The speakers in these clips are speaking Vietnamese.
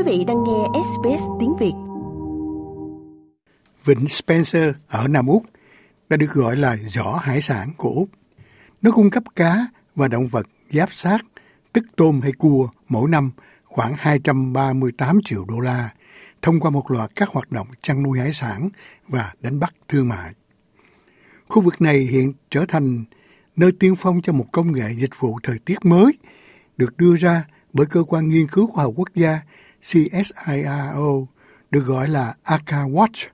Quý vị đang nghe SBS tiếng Việt. Vịnh Spencer ở Nam Úc đã được gọi là giỏ hải sản của Úc. Nó cung cấp cá và động vật giáp sát, tức tôm hay cua, mỗi năm khoảng 238 triệu đô la thông qua một loạt các hoạt động chăn nuôi hải sản và đánh bắt thương mại. Khu vực này hiện trở thành nơi tiên phong cho một công nghệ dịch vụ thời tiết mới được đưa ra bởi cơ quan nghiên cứu khoa học quốc gia CSIRO được gọi là ACA Watch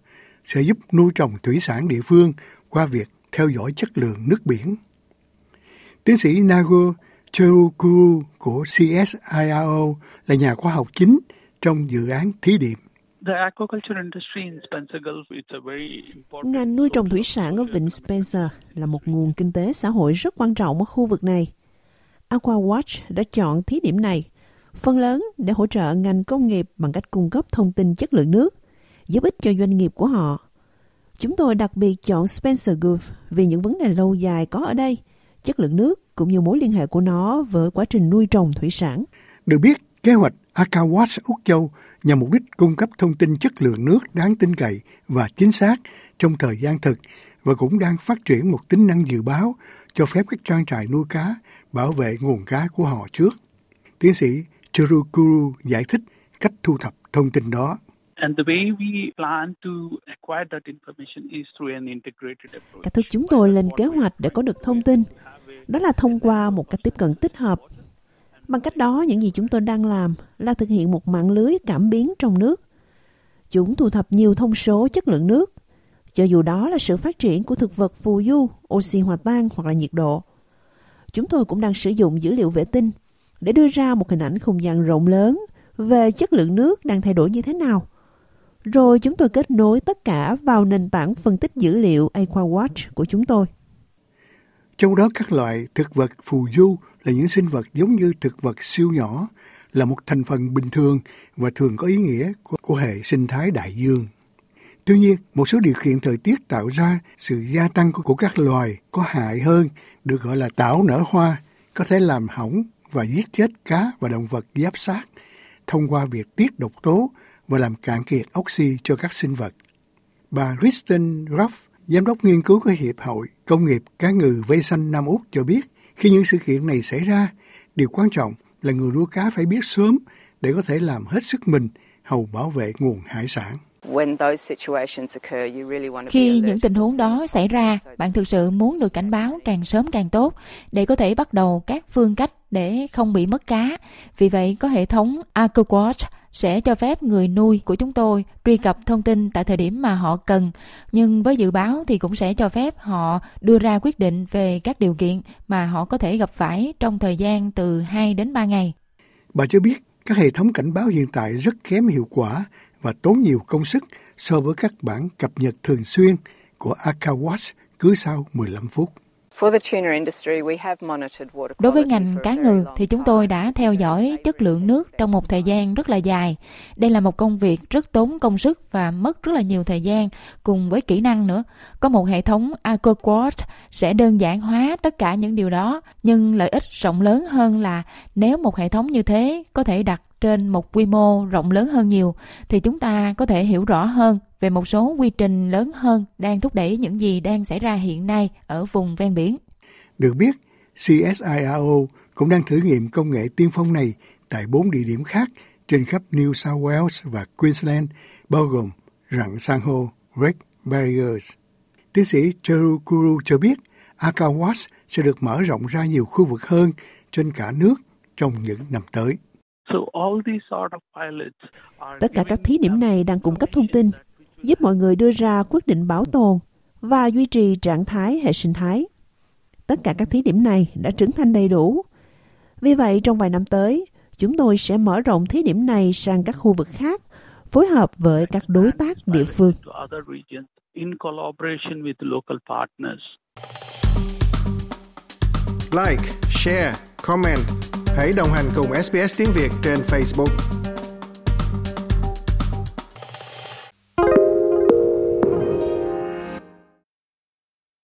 sẽ giúp nuôi trồng thủy sản địa phương qua việc theo dõi chất lượng nước biển. Tiến sĩ Nago Cherukuru của CSIRO là nhà khoa học chính trong dự án thí điểm. Ngành nuôi trồng thủy sản ở Vịnh Spencer là một nguồn kinh tế xã hội rất quan trọng ở khu vực này. Aquawatch đã chọn thí điểm này phần lớn để hỗ trợ ngành công nghiệp bằng cách cung cấp thông tin chất lượng nước, giúp ích cho doanh nghiệp của họ. Chúng tôi đặc biệt chọn Spencer Gulf vì những vấn đề lâu dài có ở đây, chất lượng nước cũng như mối liên hệ của nó với quá trình nuôi trồng thủy sản. Được biết, kế hoạch Akawatch Úc Châu nhằm mục đích cung cấp thông tin chất lượng nước đáng tin cậy và chính xác trong thời gian thực và cũng đang phát triển một tính năng dự báo cho phép các trang trại nuôi cá bảo vệ nguồn cá của họ trước. Tiến sĩ Chirukuru giải thích cách thu thập thông tin đó. Cách thức chúng tôi lên kế hoạch để có được thông tin đó là thông qua một cách tiếp cận tích hợp. Bằng cách đó, những gì chúng tôi đang làm là thực hiện một mạng lưới cảm biến trong nước. Chúng thu thập nhiều thông số chất lượng nước, cho dù đó là sự phát triển của thực vật phù du, oxy hòa tan hoặc là nhiệt độ. Chúng tôi cũng đang sử dụng dữ liệu vệ tinh để đưa ra một hình ảnh không gian rộng lớn về chất lượng nước đang thay đổi như thế nào. Rồi chúng tôi kết nối tất cả vào nền tảng phân tích dữ liệu AquaWatch của chúng tôi. Trong đó các loại thực vật phù du là những sinh vật giống như thực vật siêu nhỏ, là một thành phần bình thường và thường có ý nghĩa của, của hệ sinh thái đại dương. Tuy nhiên, một số điều kiện thời tiết tạo ra sự gia tăng của, của các loài có hại hơn được gọi là tảo nở hoa, có thể làm hỏng và giết chết cá và động vật giáp sát thông qua việc tiết độc tố và làm cạn kiệt oxy cho các sinh vật. Bà Kristen Ruff, giám đốc nghiên cứu của Hiệp hội Công nghiệp Cá ngừ Vây Xanh Nam Úc cho biết, khi những sự kiện này xảy ra, điều quan trọng là người nuôi cá phải biết sớm để có thể làm hết sức mình hầu bảo vệ nguồn hải sản. Khi những tình huống đó xảy ra, bạn thực sự muốn được cảnh báo càng sớm càng tốt để có thể bắt đầu các phương cách để không bị mất cá. Vì vậy, có hệ thống AquaWatch sẽ cho phép người nuôi của chúng tôi truy cập thông tin tại thời điểm mà họ cần. Nhưng với dự báo thì cũng sẽ cho phép họ đưa ra quyết định về các điều kiện mà họ có thể gặp phải trong thời gian từ 2 đến 3 ngày. Bà cho biết các hệ thống cảnh báo hiện tại rất kém hiệu quả và tốn nhiều công sức so với các bản cập nhật thường xuyên của Akawatch cứ sau 15 phút. Đối với ngành cá ngừ thì chúng tôi đã theo dõi chất lượng nước trong một thời gian rất là dài. Đây là một công việc rất tốn công sức và mất rất là nhiều thời gian cùng với kỹ năng nữa. Có một hệ thống AquaQuart sẽ đơn giản hóa tất cả những điều đó, nhưng lợi ích rộng lớn hơn là nếu một hệ thống như thế có thể đặt trên một quy mô rộng lớn hơn nhiều thì chúng ta có thể hiểu rõ hơn về một số quy trình lớn hơn đang thúc đẩy những gì đang xảy ra hiện nay ở vùng ven biển. Được biết, CSIRO cũng đang thử nghiệm công nghệ tiên phong này tại bốn địa điểm khác trên khắp New South Wales và Queensland, bao gồm rặng san hô Great Barriers. Tiến sĩ Cherukuru cho biết Akawas sẽ được mở rộng ra nhiều khu vực hơn trên cả nước trong những năm tới. Tất cả các thí điểm này đang cung cấp thông tin, giúp mọi người đưa ra quyết định bảo tồn và duy trì trạng thái hệ sinh thái. Tất cả các thí điểm này đã trưởng thành đầy đủ. Vì vậy, trong vài năm tới, chúng tôi sẽ mở rộng thí điểm này sang các khu vực khác, phối hợp với các đối tác địa phương. Like, share, comment Hãy đồng hành cùng SBS tiếng Việt trên Facebook.